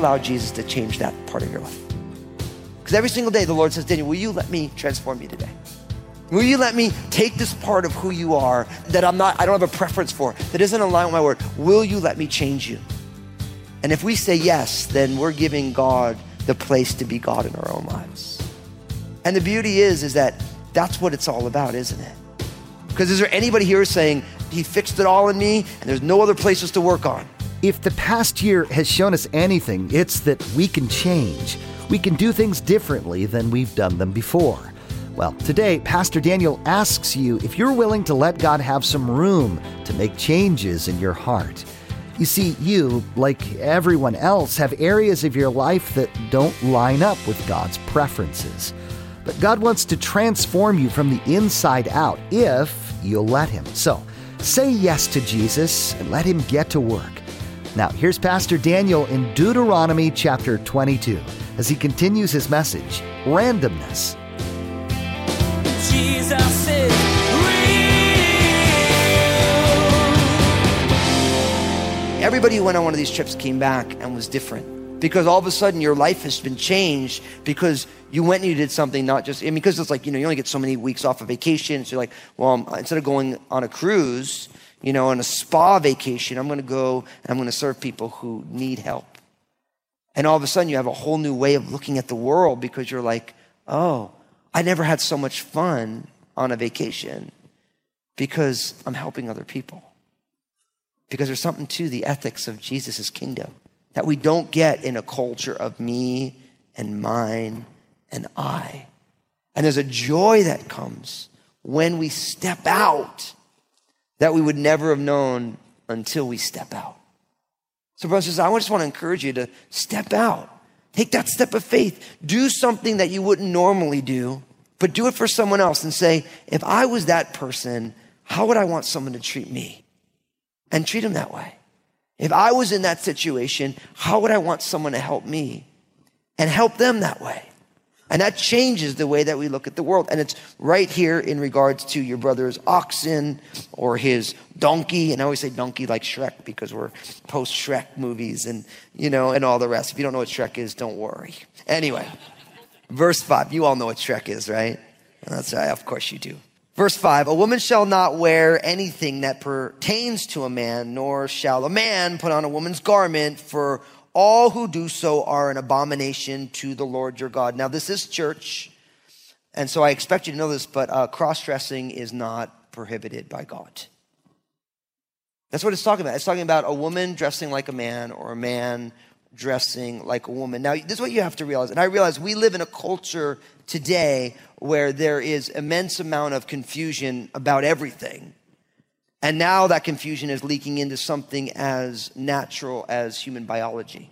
allow Jesus to change that part of your life? Because every single day the Lord says, Daniel, will you let me transform you today? Will you let me take this part of who you are that I'm not, I don't have a preference for, that isn't aligned with my word? Will you let me change you? And if we say yes, then we're giving God the place to be God in our own lives. And the beauty is, is that that's what it's all about, isn't it? Because is there anybody here saying, He fixed it all in me and there's no other places to work on? If the past year has shown us anything, it's that we can change. We can do things differently than we've done them before. Well, today, Pastor Daniel asks you if you're willing to let God have some room to make changes in your heart. You see, you, like everyone else, have areas of your life that don't line up with God's preferences. But God wants to transform you from the inside out if you'll let Him. So, say yes to Jesus and let Him get to work. Now, here's Pastor Daniel in Deuteronomy chapter 22 as he continues his message Randomness. Everybody who went on one of these trips came back and was different. Because all of a sudden your life has been changed because you went and you did something not just I mean, because it's like you know you only get so many weeks off of vacation so you're like well instead of going on a cruise you know on a spa vacation i'm going to go and i'm going to serve people who need help. And all of a sudden you have a whole new way of looking at the world because you're like oh i never had so much fun on a vacation because i'm helping other people because there's something to the ethics of Jesus' kingdom that we don't get in a culture of me and mine and I. And there's a joy that comes when we step out that we would never have known until we step out. So, brothers I just want to encourage you to step out. Take that step of faith. Do something that you wouldn't normally do, but do it for someone else and say, if I was that person, how would I want someone to treat me? And treat them that way. If I was in that situation, how would I want someone to help me and help them that way? And that changes the way that we look at the world. And it's right here in regards to your brother's oxen or his donkey. And I always say donkey like Shrek because we're post Shrek movies and, you know, and all the rest. If you don't know what Shrek is, don't worry. Anyway, verse five. You all know what Shrek is, right? That's right. Of course you do. Verse 5 A woman shall not wear anything that pertains to a man, nor shall a man put on a woman's garment, for all who do so are an abomination to the Lord your God. Now, this is church, and so I expect you to know this, but uh, cross dressing is not prohibited by God. That's what it's talking about. It's talking about a woman dressing like a man or a man dressing like a woman. Now, this is what you have to realize. And I realize we live in a culture today where there is immense amount of confusion about everything. And now that confusion is leaking into something as natural as human biology.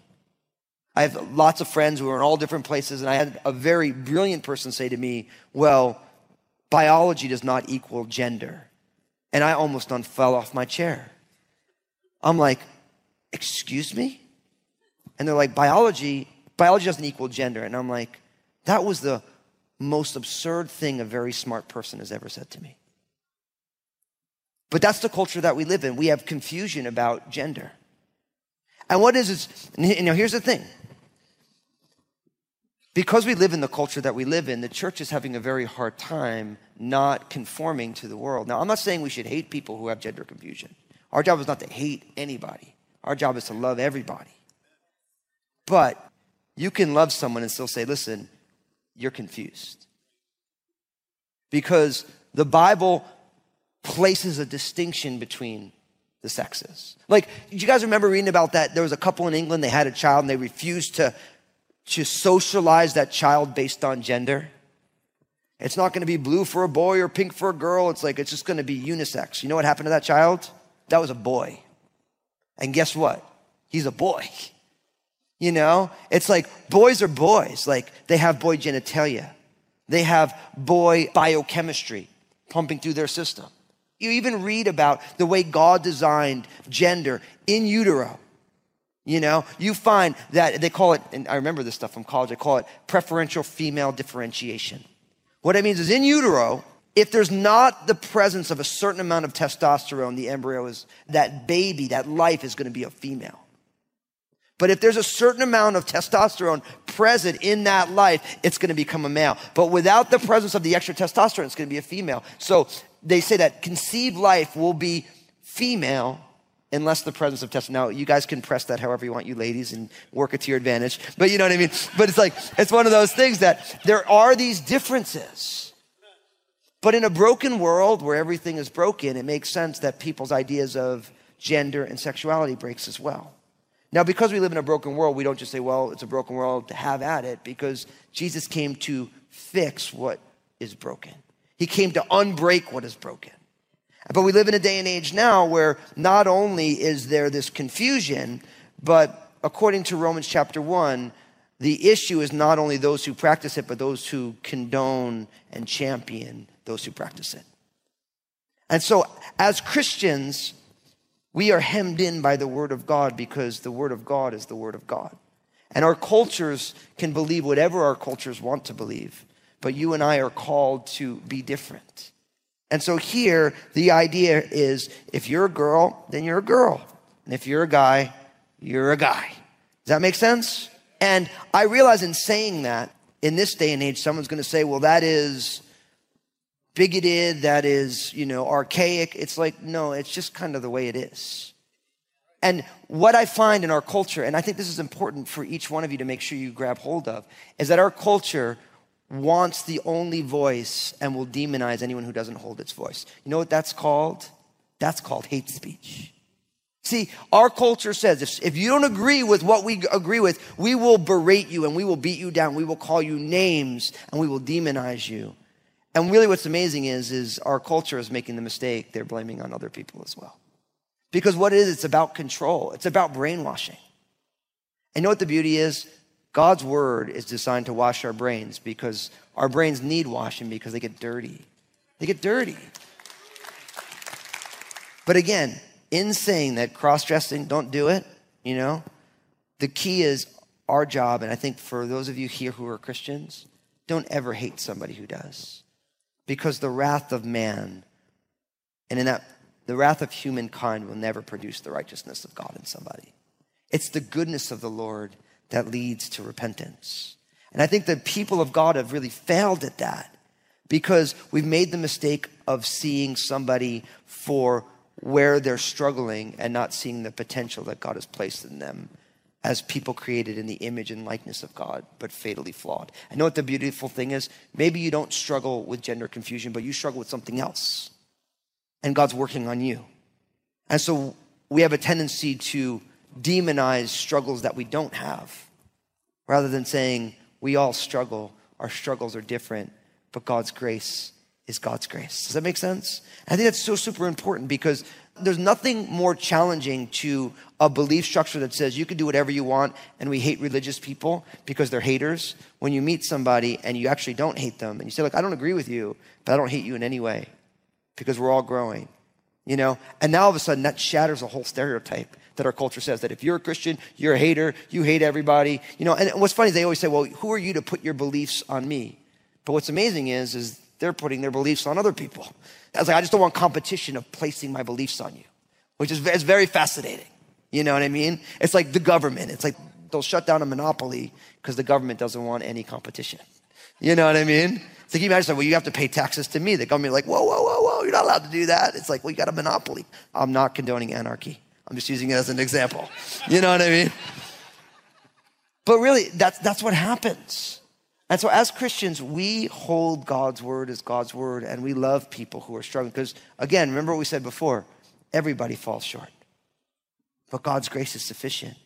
I have lots of friends who are in all different places, and I had a very brilliant person say to me, Well, biology does not equal gender. And I almost fell off my chair. I'm like, Excuse me? And they're like, Biology, biology doesn't equal gender. And I'm like, That was the most absurd thing a very smart person has ever said to me. But that's the culture that we live in. We have confusion about gender. And what is it? You know, here's the thing. Because we live in the culture that we live in, the church is having a very hard time not conforming to the world. Now, I'm not saying we should hate people who have gender confusion. Our job is not to hate anybody. Our job is to love everybody. But you can love someone and still say, listen, you're confused. Because the Bible places a distinction between the sexes. Like, you guys remember reading about that? There was a couple in England, they had a child and they refused to, to socialize that child based on gender. It's not to be blue for a boy or pink for a girl. It's like, it's just to be unisex. You know what happened to that child? That was a boy. And guess what? He's a boy. You know, it's like boys are boys. Like they have boy genitalia, they have boy biochemistry pumping through their system. You even read about the way God designed gender in utero. You know, you find that they call it, and I remember this stuff from college, they call it preferential female differentiation. What it means is in utero, if there's not the presence of a certain amount of testosterone, the embryo is, that baby, that life is going to be a female. But if there's a certain amount of testosterone present in that life, it's going to become a male. But without the presence of the extra testosterone, it's going to be a female. So they say that conceived life will be female unless the presence of testosterone. Now, you guys can press that however you want, you ladies, and work it to your advantage. But you know what I mean? But it's like, it's one of those things that there are these differences. But in a broken world where everything is broken, it makes sense that people's ideas of gender and sexuality breaks as well. Now, because we live in a broken world, we don't just say, well, it's a broken world to have at it, because Jesus came to fix what is broken. He came to unbreak what is broken. But we live in a day and age now where not only is there this confusion, but according to Romans chapter 1, the issue is not only those who practice it, but those who condone and champion those who practice it. And so, as Christians, we are hemmed in by the Word of God because the Word of God is the Word of God. And our cultures can believe whatever our cultures want to believe, but you and I are called to be different. And so here, the idea is if you're a girl, then you're a girl. And if you're a guy, you're a guy. Does that make sense? And I realize in saying that, in this day and age, someone's going to say, well, that is bigoted, that is, you know, archaic. It's like, no, it's just kind of the way it is. And what I find in our culture, and I think this is important for each one of you to make sure you grab hold of, is that our culture wants the only voice and will demonize anyone who doesn't hold its voice. You know what that's called? That's called hate speech. See, our culture says if, if you don't agree with what we agree with, we will berate you and we will beat you down. We will call you names and we will demonize you. And really what's amazing is, is our culture is making the mistake they're blaming on other people as well. Because what it is, it's about control. It's about brainwashing. And you know what the beauty is? God's word is designed to wash our brains because our brains need washing because they get dirty. They get dirty. But again, in saying that cross dressing, don't do it, you know, the key is our job, and I think for those of you here who are Christians, don't ever hate somebody who does because the wrath of man and in that the wrath of humankind will never produce the righteousness of God in somebody. It's the goodness of the Lord that leads to repentance. And I think the people of God have really failed at that because we've made the mistake of seeing somebody for where they're struggling and not seeing the potential that God has placed in them as people created in the image and likeness of God, but fatally flawed. I know what the beautiful thing is? Maybe you don't struggle with gender confusion, but you struggle with something else. And God's working on you. And so we have a tendency to demonize struggles that we don't have rather than saying, we all struggle, our struggles are different, but God's grace is God's grace. Does that make sense? I think that's so super important because there's nothing more challenging to a belief structure that says you can do whatever you want and we hate religious people because they're haters. When you meet somebody and you actually don't hate them and you say, Look, I don't agree with you, but I don't hate you in any way because we're all growing, you know? And now all of a sudden that shatters a whole stereotype that our culture says that if you're a Christian, you're a hater, you hate everybody, you know? And what's funny is they always say, Well, who are you to put your beliefs on me? But what's amazing is, is they're putting their beliefs on other people. I was like, I just don't want competition of placing my beliefs on you, which is it's very fascinating. You know what I mean? It's like the government. It's like they'll shut down a monopoly because the government doesn't want any competition. You know what I mean? So can you imagine, well, you have to pay taxes to me. The government like, whoa, whoa, whoa, whoa, you're not allowed to do that. It's like, well, you got a monopoly. I'm not condoning anarchy. I'm just using it as an example. You know what I mean? But really, that's, that's what happens. And so, as Christians, we hold God's word as God's word, and we love people who are struggling. Because, again, remember what we said before everybody falls short, but God's grace is sufficient.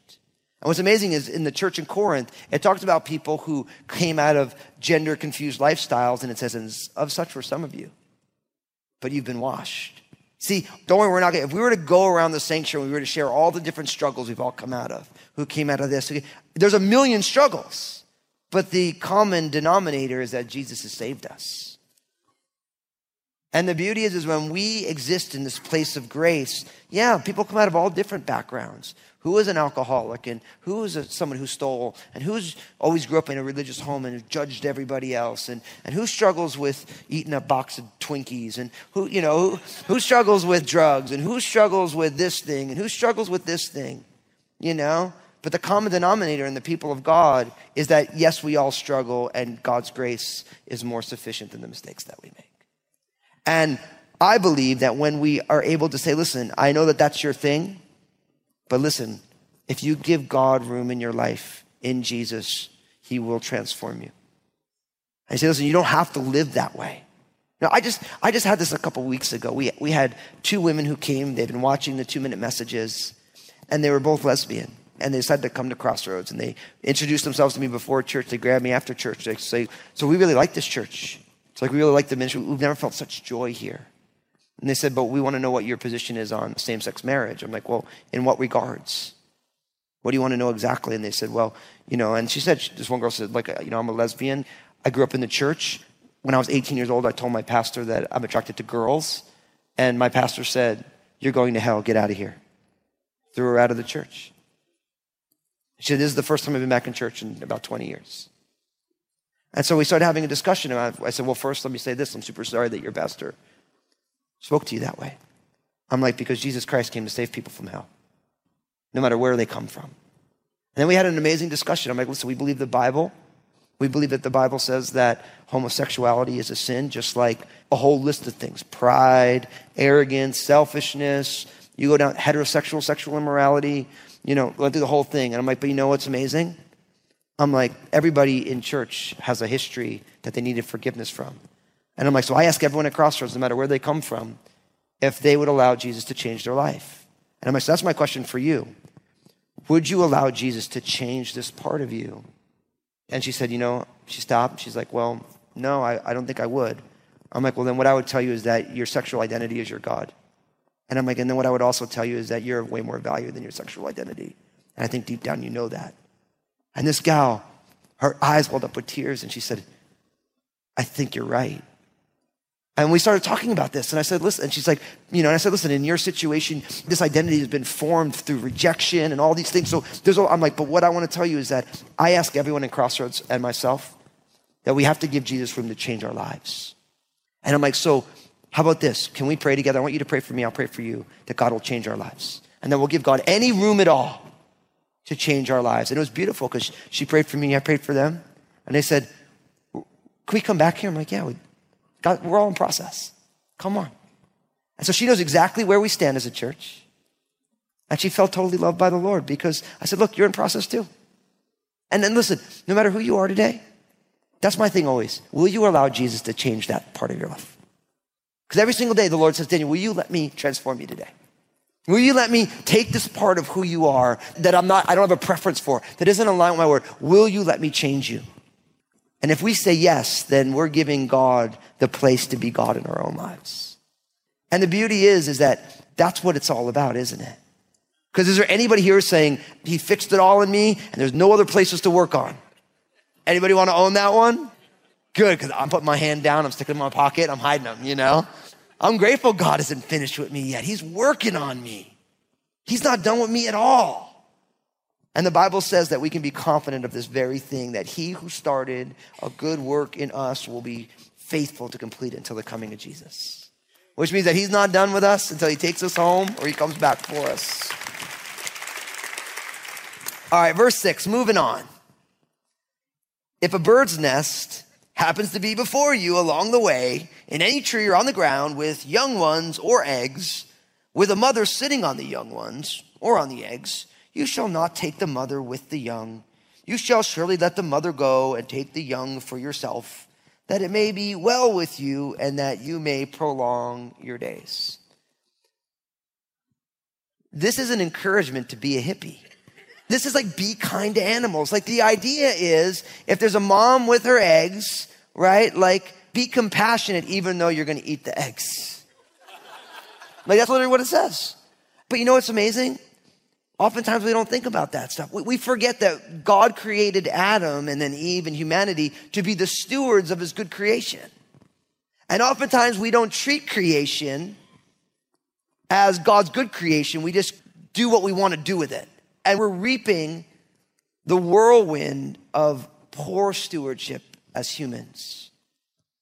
And what's amazing is in the church in Corinth, it talks about people who came out of gender confused lifestyles, and it says, and of such were some of you, but you've been washed. See, don't worry, we're not gonna, if we were to go around the sanctuary, we were to share all the different struggles we've all come out of, who came out of this, there's a million struggles. But the common denominator is that Jesus has saved us. And the beauty is, is when we exist in this place of grace, yeah, people come out of all different backgrounds. Who is an alcoholic and who is a, someone who stole and who's always grew up in a religious home and judged everybody else and, and who struggles with eating a box of Twinkies and who, you know, who, who struggles with drugs and who struggles with this thing and who struggles with this thing, you know? But the common denominator in the people of God is that yes, we all struggle and God's grace is more sufficient than the mistakes that we make. And I believe that when we are able to say, listen, I know that that's your thing, but listen, if you give God room in your life in Jesus, He will transform you. I say, listen, you don't have to live that way. Now, I just, I just had this a couple weeks ago. We, we had two women who came, they've been watching the two minute messages, and they were both lesbian. And they decided to come to Crossroads, and they introduced themselves to me before church. They grabbed me after church. They say, So we really like this church. It's like we really like the ministry. We've never felt such joy here. And they said, but we want to know what your position is on same sex marriage. I'm like, well, in what regards? What do you want to know exactly? And they said, well, you know, and she said, this one girl said, like, you know, I'm a lesbian. I grew up in the church. When I was 18 years old, I told my pastor that I'm attracted to girls. And my pastor said, You're going to hell, get out of here. Threw her out of the church. She said, This is the first time I've been back in church in about 20 years. And so we started having a discussion. I said, Well, first, let me say this. I'm super sorry that your pastor spoke to you that way. I'm like, Because Jesus Christ came to save people from hell, no matter where they come from. And then we had an amazing discussion. I'm like, Listen, we believe the Bible. We believe that the Bible says that homosexuality is a sin, just like a whole list of things pride, arrogance, selfishness. You go down heterosexual sexual immorality, you know, go through the whole thing. And I'm like, But you know what's amazing? I'm like, everybody in church has a history that they needed forgiveness from. And I'm like, so I ask everyone at Crossroads, no matter where they come from, if they would allow Jesus to change their life. And I'm like, so that's my question for you. Would you allow Jesus to change this part of you? And she said, you know, she stopped. She's like, well, no, I, I don't think I would. I'm like, well, then what I would tell you is that your sexual identity is your God. And I'm like, and then what I would also tell you is that you're of way more value than your sexual identity. And I think deep down you know that. And this gal, her eyes welled up with tears, and she said, I think you're right. And we started talking about this, and I said, listen, and she's like, you know, and I said, listen, in your situation, this identity has been formed through rejection and all these things. So there's, all, I'm like, but what I want to tell you is that I ask everyone in Crossroads and myself that we have to give Jesus room to change our lives. And I'm like, so how about this? Can we pray together? I want you to pray for me. I'll pray for you that God will change our lives. And then we'll give God any room at all to change our lives. And it was beautiful because she prayed for me, I prayed for them. And they said, Can we come back here? I'm like, Yeah, we, God, we're all in process. Come on. And so she knows exactly where we stand as a church. And she felt totally loved by the Lord because I said, Look, you're in process too. And then listen, no matter who you are today, that's my thing always. Will you allow Jesus to change that part of your life? Because every single day the Lord says, Daniel, will you let me transform you today? Will you let me take this part of who you are that I'm not, I don't have a preference for, that isn't aligned with my word? Will you let me change you? And if we say yes, then we're giving God the place to be God in our own lives. And the beauty is, is that that's what it's all about, isn't it? Because is there anybody here saying, he fixed it all in me and there's no other places to work on? Anybody want to own that one? Good, because I'm putting my hand down, I'm sticking in my pocket, I'm hiding them, you know? I'm grateful God isn't finished with me yet. He's working on me. He's not done with me at all. And the Bible says that we can be confident of this very thing that he who started a good work in us will be faithful to complete it until the coming of Jesus. Which means that he's not done with us until he takes us home or he comes back for us. All right, verse six, moving on. If a bird's nest happens to be before you along the way, in any tree or on the ground, with young ones or eggs, with a mother sitting on the young ones or on the eggs, you shall not take the mother with the young. You shall surely let the mother go and take the young for yourself, that it may be well with you and that you may prolong your days. This is an encouragement to be a hippie. This is like be kind to animals. Like the idea is if there's a mom with her eggs, right? Like be compassionate even though you're going to eat the eggs. Like that's literally what it says. But you know what's amazing? Oftentimes we don't think about that stuff. We forget that God created Adam and then Eve and humanity to be the stewards of his good creation. And oftentimes we don't treat creation as God's good creation. We just do what we want to do with it. And we're reaping the whirlwind of poor stewardship as humans.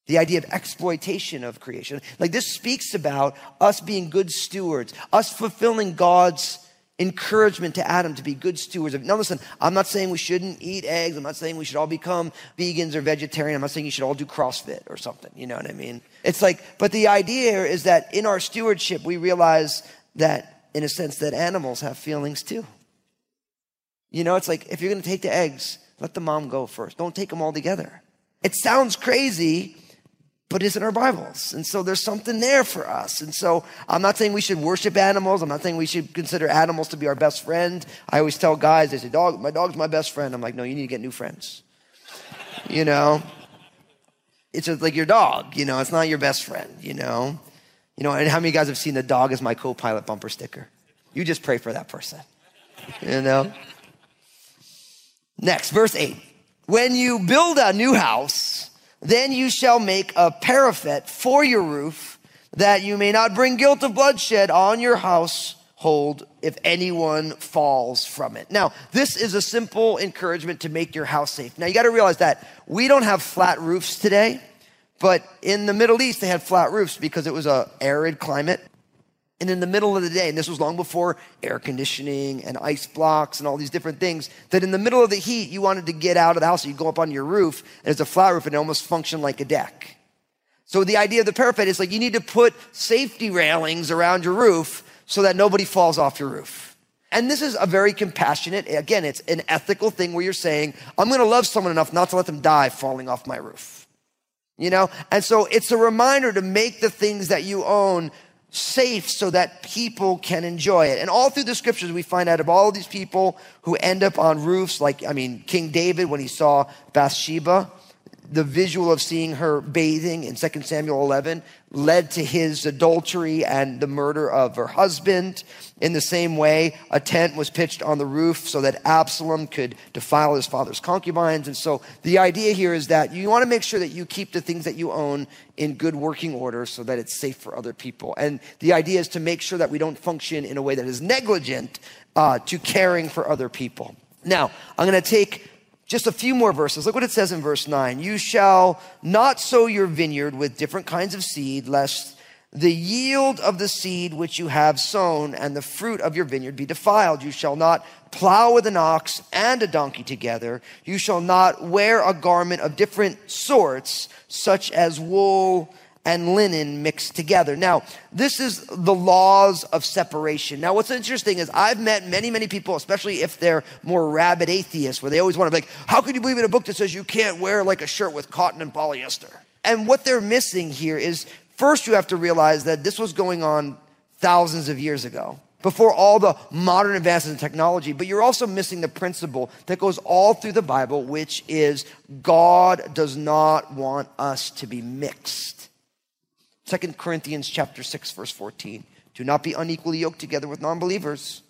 The idea of exploitation of creation. Like this speaks about us being good stewards, us fulfilling God's encouragement to Adam to be good stewards. Now, listen, I'm not saying we shouldn't eat eggs. I'm not saying we should all become vegans or vegetarian. I'm not saying you should all do CrossFit or something. You know what I mean? It's like, but the idea is that in our stewardship, we realize that, in a sense, that animals have feelings too. You know, it's like if you're going to take the eggs, let the mom go first. Don't take them all together. It sounds crazy, but it's in our Bibles. And so there's something there for us. And so I'm not saying we should worship animals. I'm not saying we should consider animals to be our best friend. I always tell guys, they say, dog, my dog's my best friend. I'm like, no, you need to get new friends. you know? It's just like your dog, you know, it's not your best friend, you know? You know, and how many guys have seen the dog as my co-pilot bumper sticker? You just pray for that person. You know? Next, verse 8. When you build a new house, then you shall make a parapet for your roof, that you may not bring guilt of bloodshed on your household if anyone falls from it. Now, this is a simple encouragement to make your house safe. Now, you got to realize that we don't have flat roofs today, but in the Middle East, they had flat roofs because it was a arid climate. And in the middle of the day, and this was long before air conditioning and ice blocks and all these different things, that in the middle of the heat, you wanted to get out of the house. So you go up on your roof, and it's a flat roof, and it almost functioned like a deck. So the idea of the parapet is like you need to put safety railings around your roof so that nobody falls off your roof. And this is a very compassionate, again, it's an ethical thing where you're saying, I'm gonna love someone enough not to let them die falling off my roof. You know? And so it's a reminder to make the things that you own safe so that people can enjoy it. And all through the scriptures, we find out of all these people who end up on roofs, like, I mean, King David, when he saw Bathsheba, the visual of seeing her bathing in 2 Samuel 11 led to his adultery and the murder of her husband. In the same way, a tent was pitched on the roof so that Absalom could defile his father's concubines. And so the idea here is that you want to make sure that you keep the things that you own in good working order so that it's safe for other people. And the idea is to make sure that we don't function in a way that is negligent uh, to caring for other people. Now, I'm going to take just a few more verses. Look what it says in verse 9. You shall not sow your vineyard with different kinds of seed, lest the yield of the seed which you have sown and the fruit of your vineyard be defiled. You shall not plow with an ox and a donkey together. You shall not wear a garment of different sorts, such as wool and linen mixed together. Now, this is the laws of separation. Now, what's interesting is I've met many, many people, especially if they're more rabid atheists, where they always want to be like, how can you believe in a book that says you can't wear like a shirt with cotton and polyester? And what they're missing here is first you have to realize that this was going on thousands of years ago before all the modern advances in technology, but you're also missing the principle that goes all through the Bible, which is God does not want us to be mixed. 2 Corinthians chapter 6 verse 14. Do not be unequally yoked together with non-believers.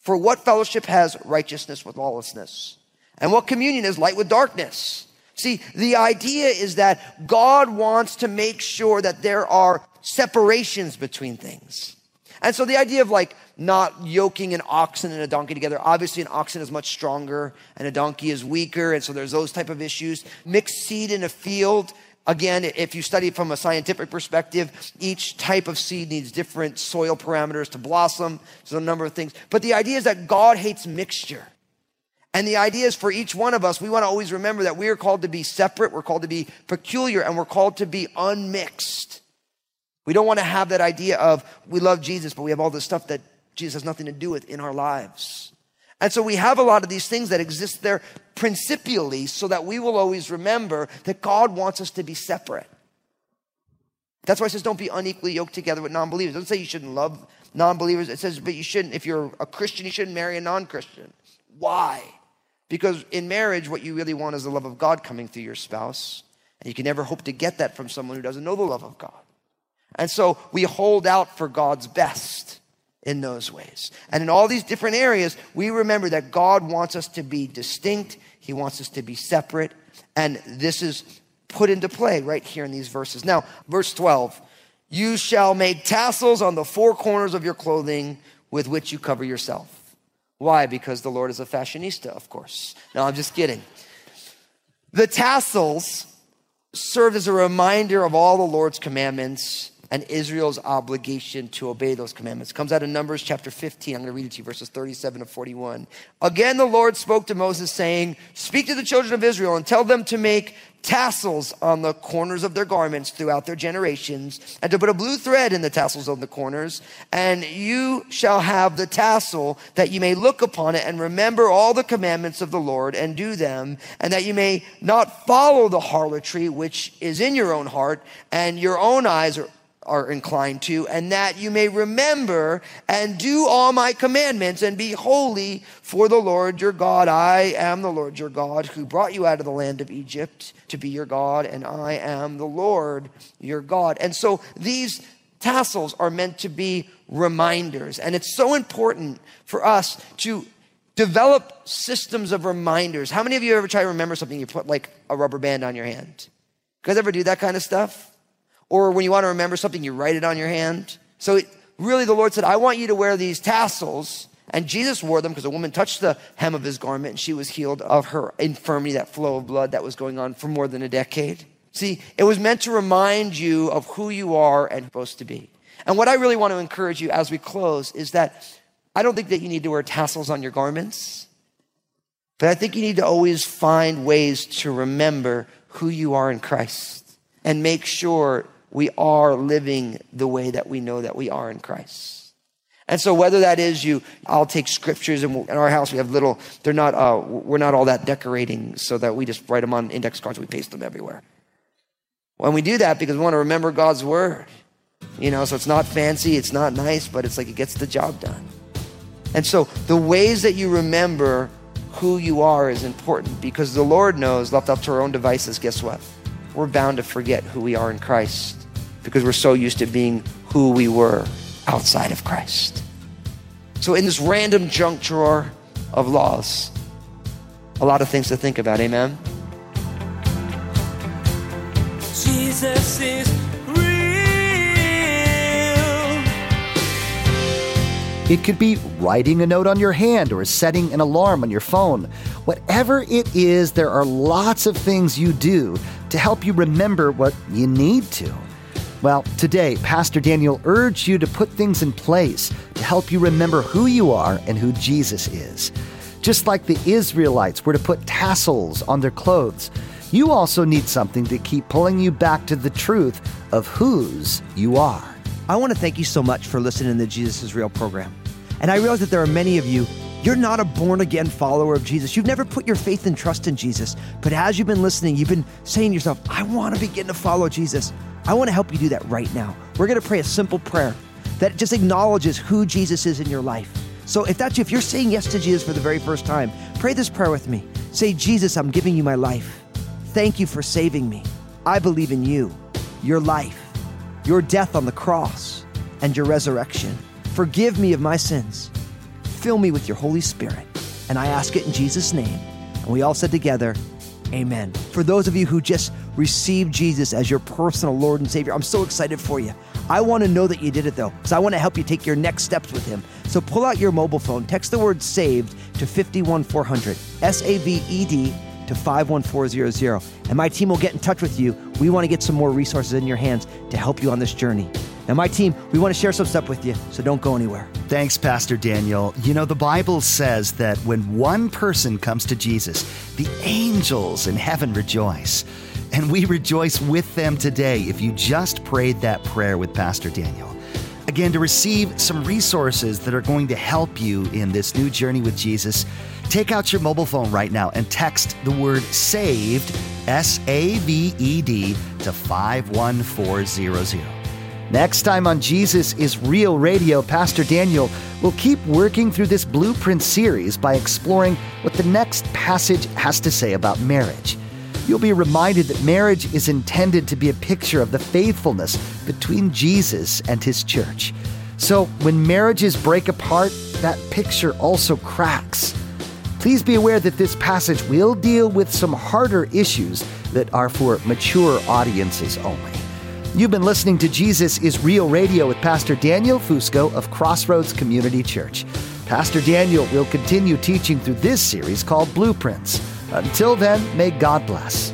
For what fellowship has righteousness with lawlessness? And what communion is light with darkness? See, the idea is that God wants to make sure that there are separations between things. And so the idea of like not yoking an oxen and a donkey together, obviously an oxen is much stronger and a donkey is weaker. And so there's those type of issues. Mixed seed in a field Again, if you study from a scientific perspective, each type of seed needs different soil parameters to blossom. So a number of things. But the idea is that God hates mixture. And the idea is for each one of us, we want to always remember that we are called to be separate, we're called to be peculiar, and we're called to be unmixed. We don't want to have that idea of we love Jesus, but we have all this stuff that Jesus has nothing to do with in our lives. And so we have a lot of these things that exist there principially so that we will always remember that God wants us to be separate. That's why it says don't be unequally yoked together with non believers. It doesn't say you shouldn't love non believers. It says, but you shouldn't, if you're a Christian, you shouldn't marry a non Christian. Why? Because in marriage, what you really want is the love of God coming through your spouse. And you can never hope to get that from someone who doesn't know the love of God. And so we hold out for God's best in those ways. And in all these different areas, we remember that God wants us to be distinct, He wants us to be separate. And this is put into play right here in these verses. Now, verse 12 you shall make tassels on the four corners of your clothing with which you cover yourself. Why? Because the Lord is a fashionista, of course. No, I'm just kidding. The tassels served as a reminder of all the Lord's commandments and Israel's obligation to obey those commandments. It comes out of Numbers chapter 15. I'm going to read it to you, verses 37 to 41. Again, the Lord spoke to Moses, saying, Speak to the children of Israel and tell them to make tassels on the corners of their garments throughout their generations, and to put a blue thread in the tassels on the corners. And you shall have the tassel that you may look upon it and remember all the commandments of the Lord and do them, and that you may not follow the harlotry which is in your own heart, and your own eyes are are inclined to, and that you may remember and do all my commandments and be holy for the Lord your God. I am the Lord your God who brought you out of the land of Egypt to be your God, and I am the Lord your God. And so these tassels are meant to be reminders, and it's so important for us to develop systems of reminders. How many of you ever try to remember something? You put like a rubber band on your hand. You guys ever do that kind of stuff? Or when you want to remember something, you write it on your hand. So it, really, the Lord said, I want you to wear these tassels. And Jesus wore them because a woman touched the hem of his garment and she was healed of her infirmity, that flow of blood that was going on for more than a decade. See, it was meant to remind you of who you are and supposed to be. And what I really want to encourage you as we close is that I don't think that you need to wear tassels on your garments, but I think you need to always find ways to remember who you are in Christ and make sure we are living the way that we know that we are in Christ. And so whether that is you, I'll take scriptures and in our house we have little, they're not, uh, we're not all that decorating so that we just write them on index cards, we paste them everywhere. When we do that because we want to remember God's word, you know, so it's not fancy, it's not nice, but it's like it gets the job done. And so the ways that you remember who you are is important because the Lord knows, left up to our own devices, guess what? We're bound to forget who we are in Christ because we're so used to being who we were outside of Christ. So, in this random junk drawer of laws, a lot of things to think about. Amen. Jesus is real. It could be writing a note on your hand or setting an alarm on your phone. Whatever it is, there are lots of things you do to help you remember what you need to. Well, today, Pastor Daniel urged you to put things in place to help you remember who you are and who Jesus is. Just like the Israelites were to put tassels on their clothes, you also need something to keep pulling you back to the truth of whose you are. I want to thank you so much for listening to the Jesus is Real program. And I realize that there are many of you, you're not a born again follower of Jesus. You've never put your faith and trust in Jesus. But as you've been listening, you've been saying to yourself, I want to begin to follow Jesus. I want to help you do that right now. We're going to pray a simple prayer that just acknowledges who Jesus is in your life. So if that's you, if you're saying yes to Jesus for the very first time, pray this prayer with me. Say, Jesus, I'm giving you my life. Thank you for saving me. I believe in you, your life, your death on the cross, and your resurrection. Forgive me of my sins. Fill me with your Holy Spirit. And I ask it in Jesus' name. And we all said together, Amen. For those of you who just received Jesus as your personal Lord and Savior, I'm so excited for you. I want to know that you did it though, because I want to help you take your next steps with Him. So pull out your mobile phone, text the word saved to 51400, S A V E D to 51400, and my team will get in touch with you. We want to get some more resources in your hands to help you on this journey. Now, my team, we want to share some stuff with you, so don't go anywhere. Thanks, Pastor Daniel. You know, the Bible says that when one person comes to Jesus, the angels in heaven rejoice. And we rejoice with them today if you just prayed that prayer with Pastor Daniel. Again, to receive some resources that are going to help you in this new journey with Jesus, take out your mobile phone right now and text the word SAVED, S A V E D, to 51400. Next time on Jesus is Real Radio, Pastor Daniel will keep working through this blueprint series by exploring what the next passage has to say about marriage. You'll be reminded that marriage is intended to be a picture of the faithfulness between Jesus and his church. So when marriages break apart, that picture also cracks. Please be aware that this passage will deal with some harder issues that are for mature audiences only. You've been listening to Jesus is Real Radio with Pastor Daniel Fusco of Crossroads Community Church. Pastor Daniel will continue teaching through this series called Blueprints. Until then, may God bless.